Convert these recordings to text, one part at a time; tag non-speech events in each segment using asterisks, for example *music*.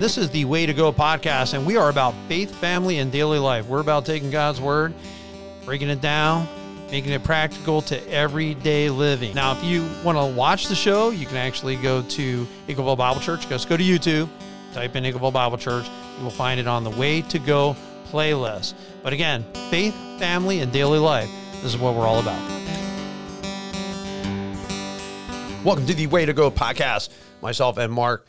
This is the Way to Go podcast, and we are about faith, family, and daily life. We're about taking God's word, breaking it down, making it practical to everyday living. Now, if you want to watch the show, you can actually go to Eagleville Bible Church. Just go to YouTube, type in Eagleville Bible Church. You will find it on the Way to Go playlist. But again, faith, family, and daily life. This is what we're all about. Welcome to the Way to Go podcast. Myself and Mark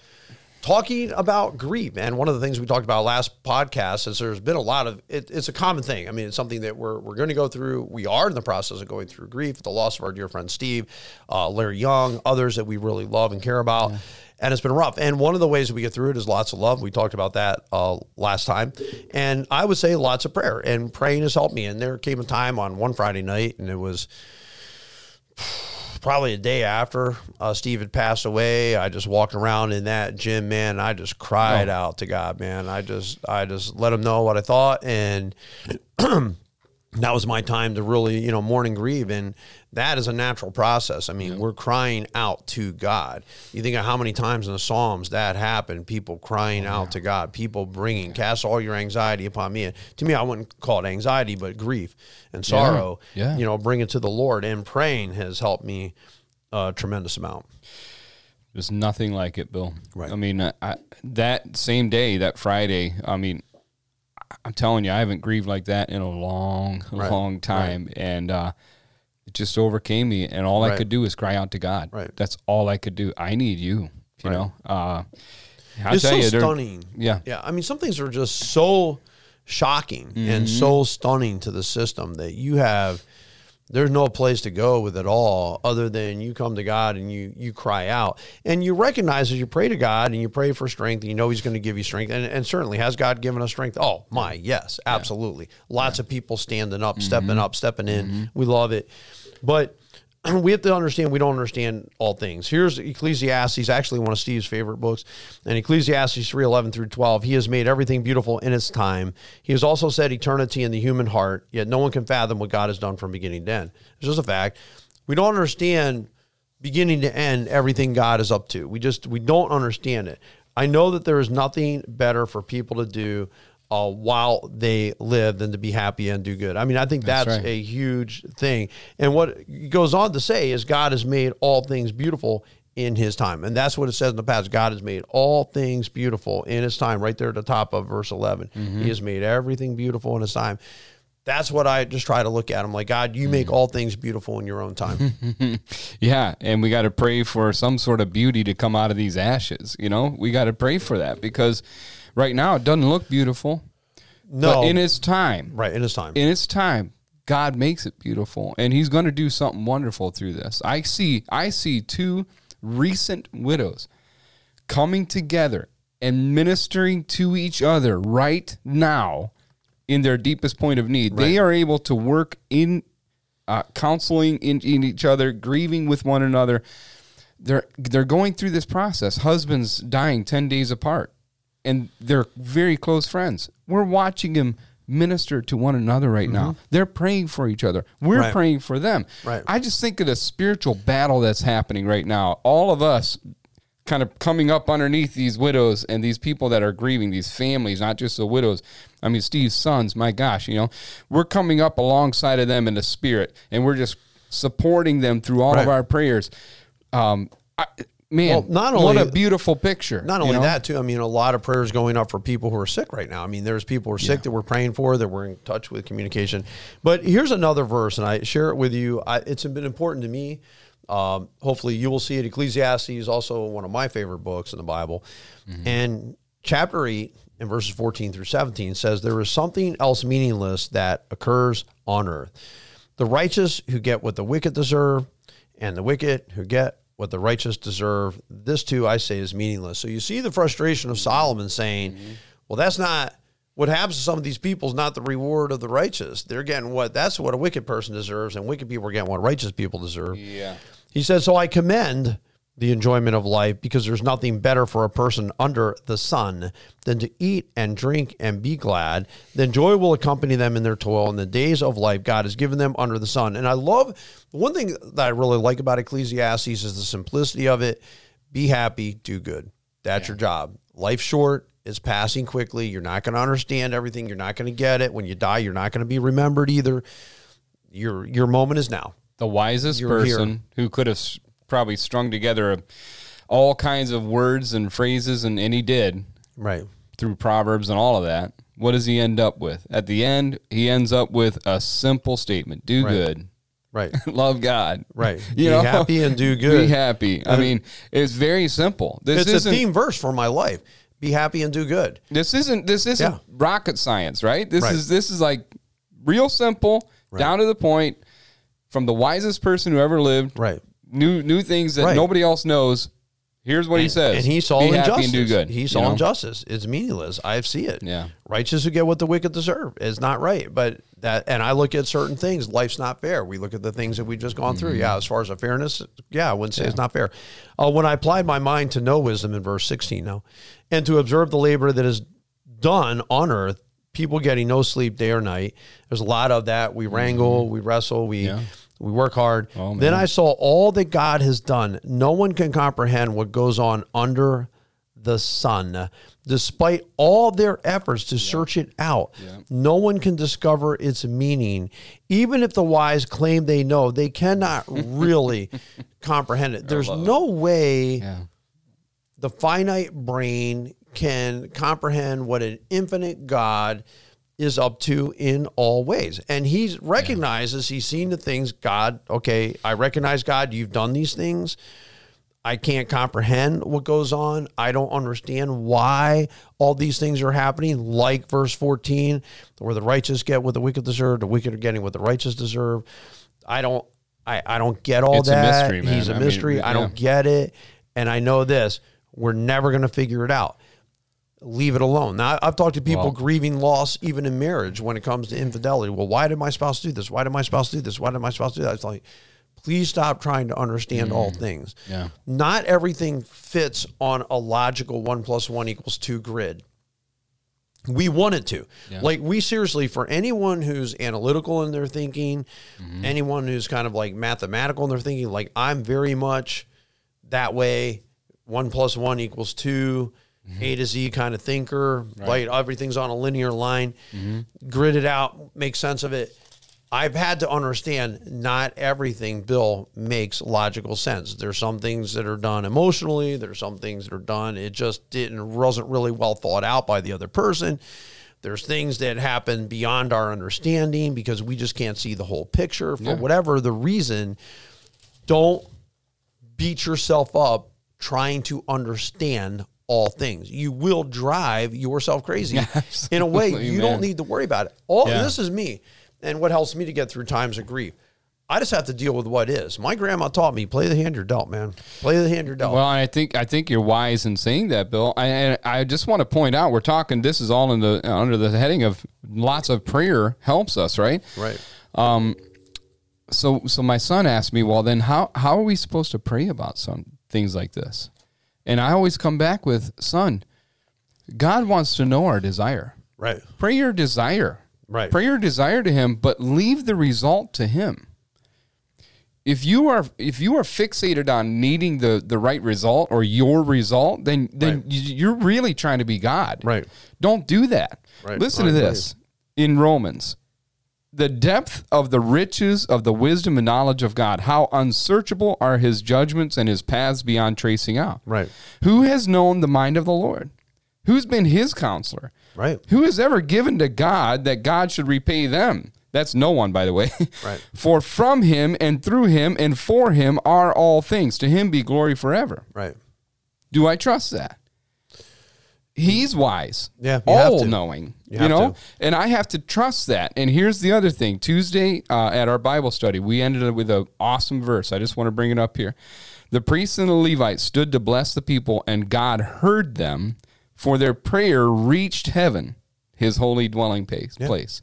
talking about grief. And one of the things we talked about last podcast is there's been a lot of it, it's a common thing. I mean, it's something that we're, we're going to go through. We are in the process of going through grief, the loss of our dear friend Steve, uh, Larry Young, others that we really love and care about. Yeah. And it's been rough. And one of the ways we get through it is lots of love. We talked about that uh, last time. And I would say lots of prayer. And praying has helped me. And there came a time on one Friday night, and it was probably a day after uh, Steve had passed away, I just walked around in that gym, man. I just cried oh. out to God, man. I just, I just let him know what I thought, and *clears throat* that was my time to really, you know, mourn and grieve. And that is a natural process. I mean, yeah. we're crying out to God. You think of how many times in the Psalms that happened, people crying oh, out yeah. to God, people bringing, cast all your anxiety upon me. And to me, I wouldn't call it anxiety, but grief and sorrow, yeah. yeah. you know, bring it to the Lord. And praying has helped me a tremendous amount. There's nothing like it, Bill. Right. I mean, I, that same day, that Friday, I mean, I'm telling you, I haven't grieved like that in a long, right. long time. Right. And uh, just overcame me. And all right. I could do is cry out to God. Right. That's all I could do. I need you, you know? Uh, I'll it's so you, stunning. Yeah. Yeah. I mean, some things are just so shocking mm-hmm. and so stunning to the system that you have – there's no place to go with it all other than you come to God and you you cry out and you recognize as you pray to God and you pray for strength and you know He's going to give you strength and, and certainly has God given us strength? Oh my, yes, absolutely. Yeah. Lots yeah. of people standing up, mm-hmm. stepping up, stepping in. Mm-hmm. We love it, but *clears throat* we have to understand we don't understand all things. Here's Ecclesiastes, actually one of Steve's favorite books, and Ecclesiastes 3:11 through 12. He has made everything beautiful in its time. He has also set eternity in the human heart, yet no one can fathom what God has done from beginning to end. It's just a fact. We don't understand beginning to end everything God is up to. We just we don't understand it. I know that there is nothing better for people to do uh, while they live than to be happy and do good. I mean, I think that's, that's right. a huge thing. And what goes on to say is God has made all things beautiful in his time. And that's what it says in the past. God has made all things beautiful in his time, right there at the top of verse 11. Mm-hmm. He has made everything beautiful in his time. That's what I just try to look at. I'm like, God, you make mm-hmm. all things beautiful in your own time. *laughs* yeah. And we got to pray for some sort of beauty to come out of these ashes. You know, we got to pray for that because Right now, it doesn't look beautiful. No, in its time, right in its time, in its time, God makes it beautiful, and He's going to do something wonderful through this. I see, I see two recent widows coming together and ministering to each other right now in their deepest point of need. Right. They are able to work in uh, counseling in, in each other, grieving with one another. They're they're going through this process. Husbands dying ten days apart and they're very close friends. We're watching them minister to one another right mm-hmm. now. They're praying for each other. We're right. praying for them. Right. I just think of the spiritual battle that's happening right now. All of us kind of coming up underneath these widows and these people that are grieving, these families, not just the widows. I mean, Steve's sons, my gosh, you know, we're coming up alongside of them in the spirit and we're just supporting them through all right. of our prayers. Um, I, man, well, not only, what a beautiful picture. Not only know? that, too. I mean, a lot of prayers going up for people who are sick right now. I mean, there's people who are sick yeah. that we're praying for, that we're in touch with communication. But here's another verse, and I share it with you. I, it's been important to me. Um, hopefully, you will see it. Ecclesiastes is also one of my favorite books in the Bible. Mm-hmm. And chapter 8 and verses 14 through 17 says, There is something else meaningless that occurs on earth. The righteous who get what the wicked deserve, and the wicked who get what the righteous deserve. This too, I say, is meaningless. So you see the frustration of Solomon saying, mm-hmm. well, that's not what happens to some of these people is not the reward of the righteous. They're getting what that's what a wicked person deserves, and wicked people are getting what righteous people deserve. Yeah. He says, So I commend the enjoyment of life because there's nothing better for a person under the sun than to eat and drink and be glad. Then joy will accompany them in their toil in the days of life God has given them under the sun. And I love one thing that I really like about Ecclesiastes is the simplicity of it. Be happy, do good. That's yeah. your job. Life's short. It's passing quickly. You're not going to understand everything. You're not going to get it. When you die, you're not going to be remembered either. Your your moment is now. The wisest you're person here. who could have probably strung together all kinds of words and phrases, and, and he did. Right. Through Proverbs and all of that. What does he end up with? At the end, he ends up with a simple statement do right. good. Right. *laughs* Love God. Right. *laughs* You be know? happy and do good. Be happy. I mean, it's very simple. This it's a theme verse for my life. Be happy and do good. This isn't this isn't yeah. rocket science, right? This right. is this is like real simple, right. down to the point, from the wisest person who ever lived. Right. New new things that right. nobody else knows. Here's what he says. And he saw Be injustice. and do good. He saw you know? injustice. It's meaningless. I see it. Yeah. Righteous who get what the wicked deserve is not right. But that, and I look at certain things. Life's not fair. We look at the things that we've just gone mm-hmm. through. Yeah. As far as a fairness, yeah, I wouldn't say it's not fair. Uh, when I applied my mind to know wisdom in verse 16 now, and to observe the labor that is done on earth, people getting no sleep day or night. There's a lot of that. We wrangle, mm-hmm. we wrestle, we. We work hard. Oh, then I saw all that God has done. No one can comprehend what goes on under the sun. Despite all their efforts to yeah. search it out, yeah. no one can discover its meaning. Even if the wise claim they know, they cannot *laughs* really comprehend it. There's no way yeah. the finite brain can comprehend what an infinite God is up to in all ways. And he recognizes, he's seen the things God, okay, I recognize God, you've done these things. I can't comprehend what goes on. I don't understand why all these things are happening, like verse 14, where the righteous get what the wicked deserve, the wicked are getting what the righteous deserve. I don't I, I don't get all it's that. A mystery, He's a I mystery. Mean, yeah. I don't get it. And I know this. We're never going to figure it out leave it alone. Now, I've talked to people grieving loss even in marriage when it comes to infidelity. Well, why did my spouse do this? Why did my spouse do this? Why did my spouse do that? It's like, please stop trying to understand mm, all things. Yeah. Not everything fits on a logical one plus one equals two grid. We want it to. Yeah. Like, we seriously, for anyone who's analytical in their thinking, mm-hmm. anyone who's kind of like mathematical in their thinking, like, I'm very much that way. One plus one equals two mm-hmm. A to Z kind of thinker, right? Everything's on a linear line, mm-hmm. grid it out, make sense of it. I've had to understand not everything, Bill, makes logical sense. There's some things that are done emotionally. There's some things that are done. It just didn't wasn't really well thought out by the other person. There's things that happen beyond our understanding because we just can't see the whole picture for yeah. whatever the reason. Don't beat yourself up trying to understand all things. You will drive yourself crazy *laughs* yeah, in a way you man. don't need to worry about it. All yeah. this is me, and what helps me to get through times of grief. I just have to deal with what is. My grandma taught me play the hand you're dealt, man. Play the hand you're dealt. Well, I think I think you're wise in saying that, Bill. I I just want to point out we're talking. This is all in the under the heading of lots of prayer helps us, right? Right. Um. So so my son asked me, well, then how how are we supposed to pray about some things like this? And I always come back with, son, God wants to know our desire. Right. Pray your desire. Right. Pray your desire to him, but leave the result to him. If you are if you are fixated on needing the the right result or your result, then then right. you're really trying to be God. Right. Don't do that. Right. Listen to this in Romans the depth of the riches of the wisdom and knowledge of God. How unsearchable are his judgments and his paths beyond tracing out. Right. Who has known the mind of the Lord? Who's been his counselor? Right. Who has ever given to God that God should repay them? That's no one, by the way. *laughs* Right. for from him and through him and for him are all things. To him be glory forever. Right. Do I trust that? He's wise. Yeah. All knowing. You, you know? To. And I have to trust that. And here's the other thing. Tuesday uh, at our Bible study, we ended up with an awesome verse. I just want to bring it up here. The priests and the Levites stood to bless the people, and God heard them, for their prayer reached heaven, his holy dwelling place. Yeah. place.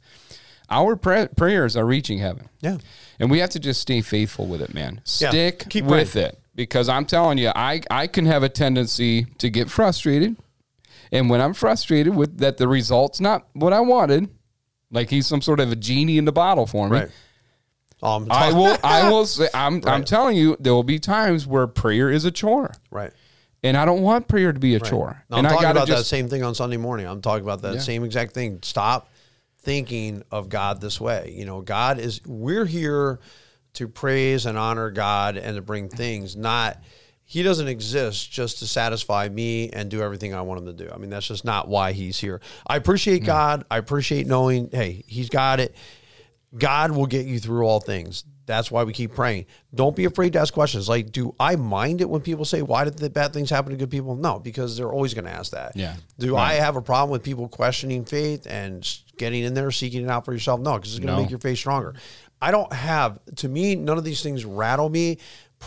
Our prayers are reaching heaven. Yeah. And we have to just stay faithful with it, man. Stick yeah. with praying. it. Because I'm telling you, I, I can have a tendency to get frustrated and when I'm frustrated with that the result's not what I wanted, like he's some sort of a genie in the bottle for me. Right. Um, I will. I *laughs* will say. I'm. Right. I'm telling you, there will be times where prayer is a chore. Right. And I don't want prayer to be a right. chore. No, I'm and talking about just, that same thing on Sunday morning. I'm talking about that yeah. same exact thing. Stop thinking of God this way. You know, God is, we're here to praise and honor God and to bring things, not, he doesn't exist just to satisfy me and do everything I want him to do. I mean, that's just not why he's here. I appreciate mm. God. I appreciate knowing, hey, he's got it. God will get you through all things. That's why we keep praying. Don't be afraid to ask questions. Like, do I mind it when people say, "Why did the bad things happen to good people?" No, because they're always going to ask that. Yeah. Do right. I have a problem with people questioning faith and getting in there, seeking it out for yourself? No, because it's going to no. make your faith stronger. I don't have. To me, none of these things rattle me.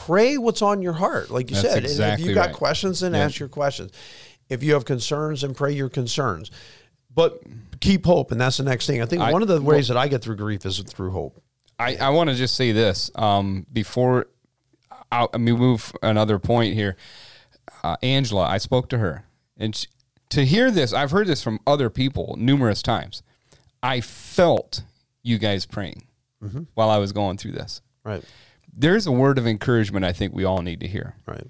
Pray what's on your heart, like you That's said. Exactly and if you got right. questions, then yeah. ask your questions. If you have concerns, then pray your concerns. But keep hope, and that's the next thing. I think I, one of the ways well, that I get through grief is through hope. I, I want to just say this um, before I, I move another point here. Uh, Angela, I spoke to her, and she, to hear this, I've heard this from other people numerous times. I felt you guys praying mm-hmm. while I was going through this. Right. There's a word of encouragement I think we all need to hear. Right.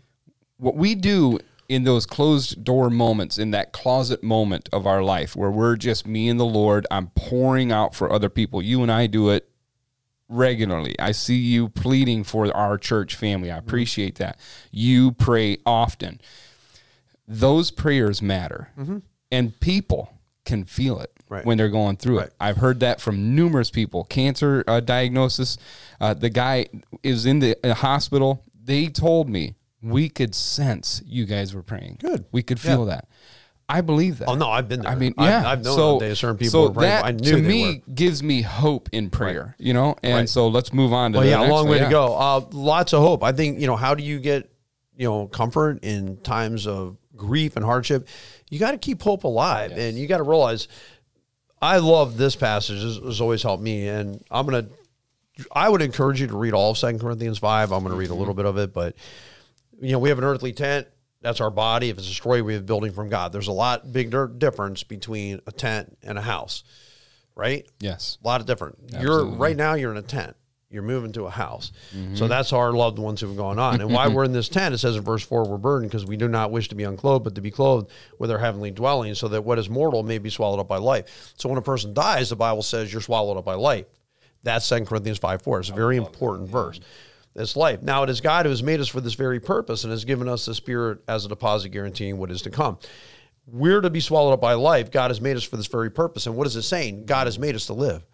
What we do in those closed door moments, in that closet moment of our life where we're just me and the Lord, I'm pouring out for other people. You and I do it regularly. I see you pleading for our church family. I appreciate that. You pray often. Those prayers matter. Mm-hmm. And people can feel it right. when they're going through right. it. I've heard that from numerous people. Cancer uh, diagnosis. Uh, the guy is in the hospital. They told me we could sense you guys were praying. Good. We could feel yeah. that. I believe that. Oh no, I've been there. I mean, yeah. I've, I've known so, days certain people so were praying. That, I knew to me were. gives me hope in prayer. Right. You know, and right. so let's move on to. Well, yeah, a long way yeah. to go. Uh, lots of hope. I think you know how do you get you know comfort in times of grief and hardship? You got to keep hope alive, yes. and you got to realize. I love this passage. This has always helped me, and I'm gonna. I would encourage you to read all of Second Corinthians five. I'm going to read a little mm-hmm. bit of it, but you know we have an earthly tent that's our body. If it's destroyed, we have building from God. There's a lot big difference between a tent and a house, right? Yes. A lot of different. Absolutely. You're right now. You're in a tent. You're moving to a house. Mm-hmm. So that's our loved ones who've gone on. And why *laughs* we're in this tent, it says in verse 4, we're burdened because we do not wish to be unclothed, but to be clothed with our heavenly dwelling, so that what is mortal may be swallowed up by life. So when a person dies, the Bible says you're swallowed up by life. That's 2 Corinthians 5 4. It's a very important verse It's life. Now, it is God who has made us for this very purpose and has given us the Spirit as a deposit guaranteeing what is to come. We're to be swallowed up by life. God has made us for this very purpose. And what is it saying? God has made us to live.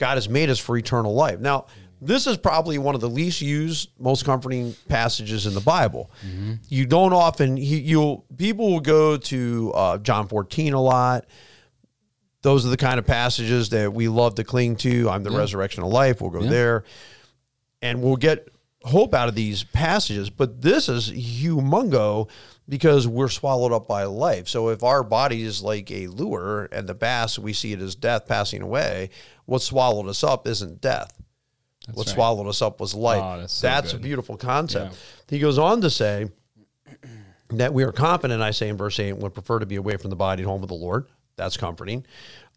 God has made us for eternal life. Now, this is probably one of the least used, most comforting passages in the Bible. Mm-hmm. You don't often you people will go to uh, John 14 a lot. Those are the kind of passages that we love to cling to. I'm the yeah. resurrection of life. We'll go yeah. there and we'll get hope out of these passages. But this is humongo because we're swallowed up by life. So if our body is like a lure and the bass, we see it as death passing away, what swallowed us up isn't death. That's what right. swallowed us up was life. Oh, that's, so that's a beautiful concept. Yeah. He goes on to say that we are confident, I say in verse 8, would prefer to be away from the body and home with the Lord. That's comforting.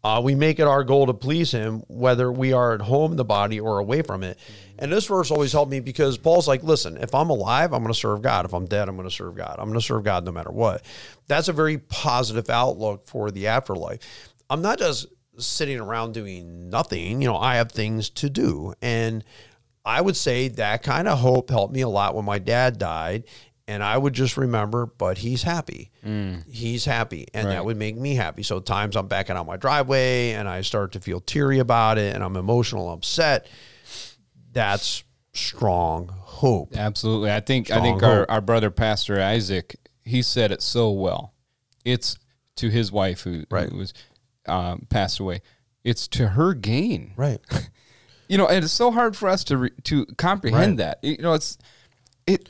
Uh, we make it our goal to please Him, whether we are at home in the body or away from it. And this verse always helped me because Paul's like, listen, if I'm alive, I'm going to serve God. If I'm dead, I'm going to serve God. I'm going to serve God no matter what. That's a very positive outlook for the afterlife. I'm not just sitting around doing nothing. You know, I have things to do. And I would say that kind of hope helped me a lot when my dad died and I would just remember, but he's happy. Mm. He's happy. And right. that would make me happy. So times I'm backing out my driveway and I start to feel teary about it and I'm emotional, upset. That's strong hope. Absolutely. I think strong I think our, our brother Pastor Isaac, he said it so well. It's to his wife who, right. who was um, passed away. It's to her gain. Right. *laughs* you know, and it's so hard for us to re, to comprehend right. that. You know, it's it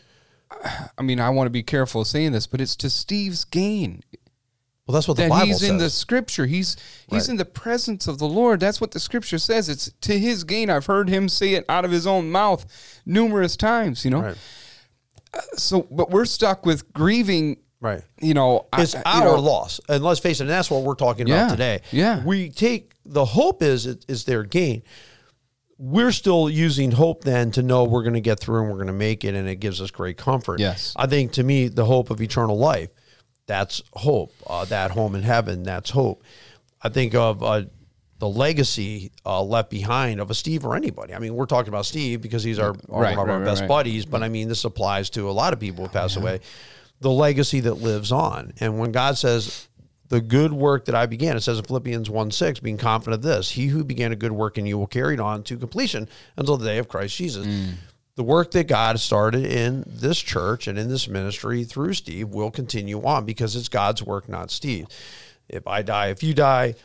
I mean, I want to be careful saying this, but it's to Steve's gain. Well, that's what the that Bible he's says. in the Scripture. He's he's right. in the presence of the Lord. That's what the Scripture says. It's to his gain. I've heard him say it out of his own mouth numerous times. You know. Right. Uh, so, but we're stuck with grieving. Right. You know, it's I, our know, loss, and let's face it. And that's what we're talking yeah, about today. Yeah. We take the hope is is their gain we're still using hope then to know we're going to get through and we're going to make it and it gives us great comfort. Yes. I think to me the hope of eternal life that's hope. Uh, that home in heaven that's hope. I think of uh, the legacy uh, left behind of a steve or anybody. I mean we're talking about steve because he's our, our right, one of right, our best right, buddies but i mean this applies to a lot of people who pass yeah. away. The legacy that lives on. And when god says the good work that I began. It says in Philippians 1 6, being confident of this, he who began a good work in you will carry it on to completion until the day of Christ Jesus. Mm. The work that God started in this church and in this ministry through Steve will continue on because it's God's work, not Steve. If I die, if you die,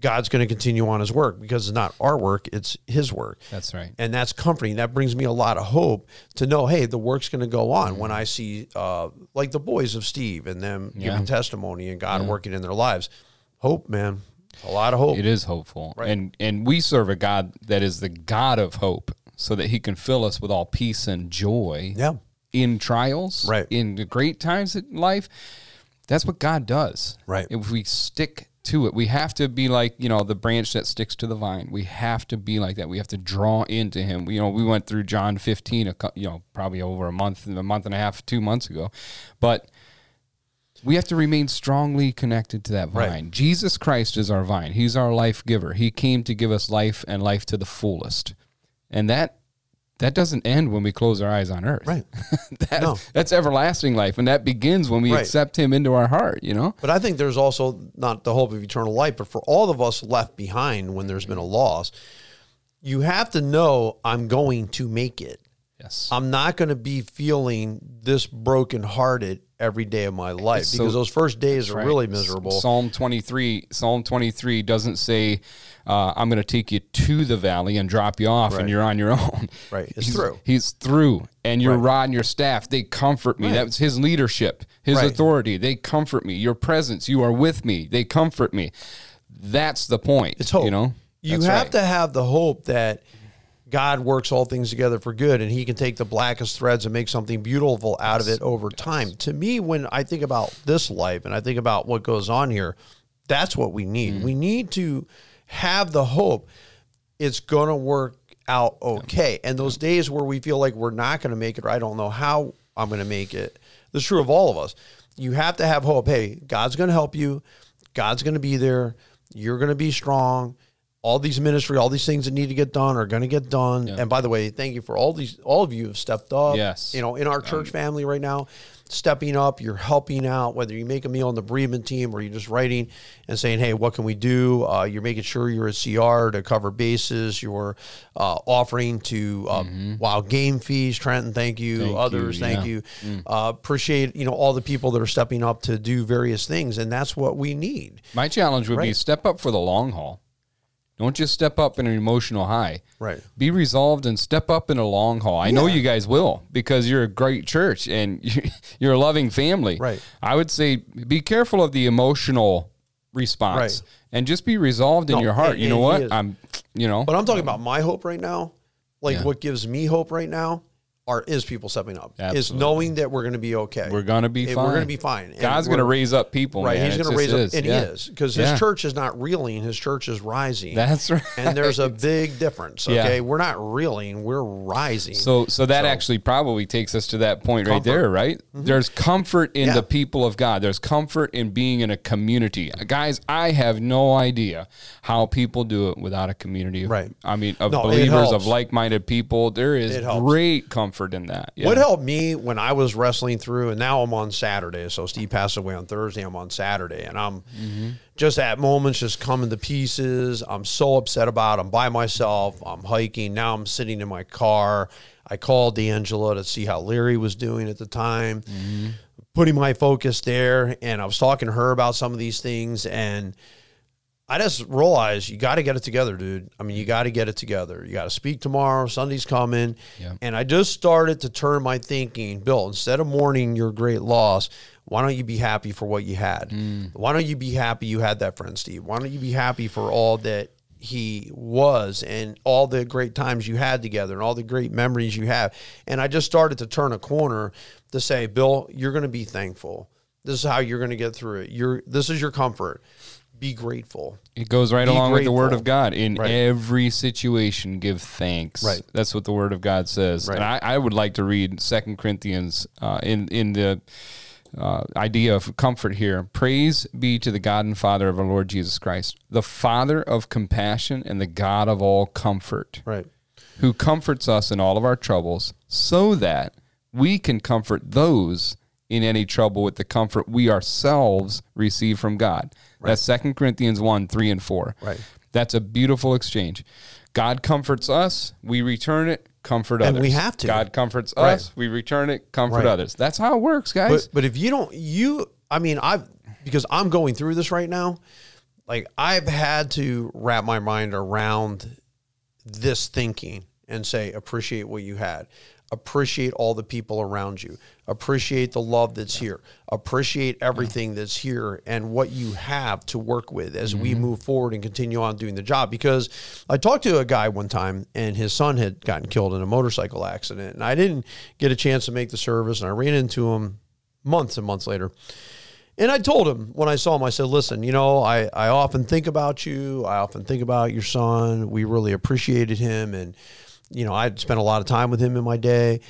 God's going to continue on his work because it's not our work, it's his work. That's right. And that's comforting. That brings me a lot of hope to know, hey, the work's going to go on mm-hmm. when I see uh, like the boys of Steve and them yeah. giving testimony and God yeah. working in their lives. Hope, man. A lot of hope. It is hopeful. Right. And and we serve a God that is the God of hope so that he can fill us with all peace and joy. Yeah. In trials, right. in the great times in life. That's what God does. Right. If we stick to it. We have to be like, you know, the branch that sticks to the vine. We have to be like that. We have to draw into him. You know, we went through John 15, a, you know, probably over a month, a month and a half, two months ago. But we have to remain strongly connected to that vine. Right. Jesus Christ is our vine. He's our life giver. He came to give us life and life to the fullest. And that that doesn't end when we close our eyes on earth. Right. *laughs* that, no. That's everlasting life. And that begins when we right. accept him into our heart, you know? But I think there's also not the hope of eternal life, but for all of us left behind when there's been a loss, you have to know I'm going to make it. Yes. I'm not going to be feeling this brokenhearted every day of my life so, because those first days are right. really miserable. Psalm 23, Psalm 23 doesn't say, uh, I'm going to take you to the valley and drop you off right. and you're on your *laughs* own. Right. It's he's, through. He's through. And your right. rod and your staff, they comfort me. That's his leadership, his authority. They comfort me. Your presence, you are with me. They comfort me. That's the point. It's hope. You know? You have to have the hope that – God works all things together for good and he can take the blackest threads and make something beautiful out of it over time. To me, when I think about this life and I think about what goes on here, that's what we need. Mm. We need to have the hope it's going to work out okay. And those days where we feel like we're not going to make it or I don't know how I'm going to make it, that's true of all of us. You have to have hope. Hey, God's going to help you. God's going to be there. You're going to be strong all these ministry, all these things that need to get done are going to get done. Yeah. And by the way, thank you for all these, all of you have stepped up. Yes. You know, in our church um, family right now, stepping up, you're helping out, whether you make a meal on the bereavement team or you're just writing and saying, hey, what can we do? Uh, you're making sure you're a CR to cover bases. You're uh, offering to uh, mm-hmm. Wild Game fees. Trenton, thank you. Thank Others, you. thank yeah. you. Mm. Uh, appreciate, you know, all the people that are stepping up to do various things. And that's what we need. My challenge would right? be step up for the long haul. Don't just step up in an emotional high. Right. Be resolved and step up in a long haul. I yeah. know you guys will because you're a great church and *laughs* you're a loving family. Right. I would say be careful of the emotional response right. and just be resolved in your heart. And, you know what? I'm, you know. But I'm talking about my hope right now. Like yeah. what gives me hope right now are is people stepping up. Absolutely. Is knowing that we're going to be okay. We're going to be fine. We're going to be fine. God's going to raise up people. Right. Man. He's going to raise up, is. and yeah. he is because his yeah. church is not reeling. His church is rising. That's right. And there's a big difference. Okay, yeah. we're not reeling. We're rising. So, so that so, actually probably takes us to that point comfort. right there. Right. Mm-hmm. There's comfort in the people of God. There's comfort in being in a community. Guys, I have no idea how people do it without a community. Right. I mean, of no, believers, of like-minded people. There is great comfort in that. Yeah. What helped me when I was wrestling through, and now I'm on Saturday. So Steve passed away on Thursday. I'm on Saturday, and I'm mm-hmm. just at moments just coming to pieces. I'm so upset about. It. I'm by myself. I'm hiking. Now I'm sitting in my car. I called D'Angelo to see how Larry was doing at the time. Mm-hmm. Putting my focus there, and I was talking to her about some of these things, and I just realized you got to get it together, dude. I mean, you got to get it together. You got to speak tomorrow. Sunday's coming. Yeah. And I just started to turn my thinking, Bill, instead of mourning your great loss, why don't you be happy for what you had? Mm. Why don't you be happy you had that friend, Steve? Why don't you be happy for all that he was and all the great times you had together and all the great memories you have? And I just started to turn a corner to say, Bill, you're going to be thankful. This is how you're going to get through it. You're, this is your comfort be grateful. It goes right be along grateful. with the word of God. In right. every situation, give thanks. Right. That's what the word of God says. Right. And I, I would like to read Second Corinthians uh, in in the uh, idea of comfort here. Praise be to the God and Father of our Lord Jesus Christ, the Father of compassion and the God of all comfort. Right. Who comforts us in all of our troubles, so that we can comfort those in any trouble with the comfort we ourselves receive from God. Right. That's Second Corinthians 1, 3 and 4. Right. That's a beautiful exchange. God comforts us, we return it, comfort and others. we have to. God comforts right. us, we return it, comfort right. others. That's how it works, guys. But, but if you don't, you, I mean, I've, because I'm going through this right now, like I've had to wrap my mind around this thinking and say, appreciate what you had appreciate all the people around you appreciate the love that's here appreciate everything that's here and what you have to work with as mm-hmm. we move forward and continue on doing the job because i talked to a guy one time and his son had gotten killed in a motorcycle accident and i didn't get a chance to make the service and i ran into him months and months later and I told him when I saw him, I said, listen, you know, I, I often think about you. I often think about your son. We really appreciated him. And you know, I'd spent a lot of time with him in my day.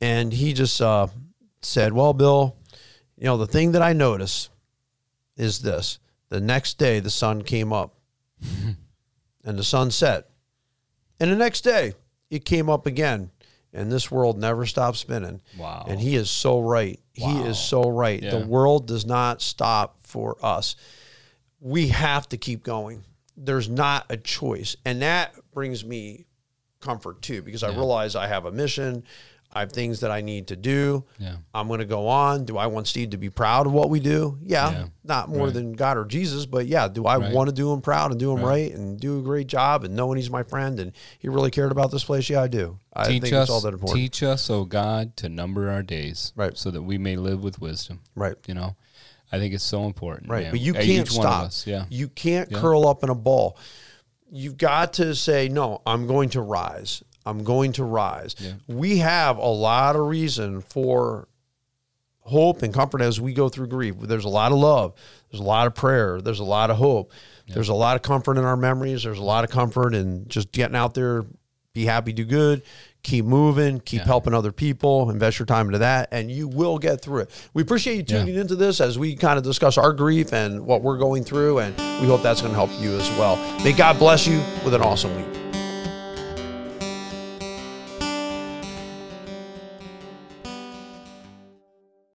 And he just uh, said, Well, Bill, you know, the thing that I notice is this the next day the sun came up *laughs* and the sun set. And the next day it came up again. And this world never stops spinning. Wow. And he is so right. Wow. He is so right. Yeah. The world does not stop for us. We have to keep going. There's not a choice. And that brings me comfort too because I realize I have a mission. I have things that I need to do. Yeah. I'm going to go on. Do I want Steve to be proud of what we do? Yeah. yeah. Not more right. than God or Jesus, but yeah, do I right. want to do him proud and do him right. right. and do a great job and knowing he's my friend and he really cared about this place? Yeah, I do. I teach think us, all that important. Teach us, oh God, to number our days. Right. So that we may live with wisdom. Right. You know, I think it's so important. Right. Man. But you can't stop. Us, yeah. You can't yeah. curl up in a ball. You've got to say, no, I'm going to rise. I'm going to rise. Yeah. We have a lot of reason for hope and comfort as we go through grief. There's a lot of love. There's a lot of prayer. There's a lot of hope. Yeah. There's a lot of comfort in our memories. There's a lot of comfort in just getting out there, be happy, do good, keep moving, keep yeah. helping other people, invest your time into that, and you will get through it. We appreciate you tuning yeah. into this as we kind of discuss our grief and what we're going through, and we hope that's going to help you as well. May God bless you with an awesome week.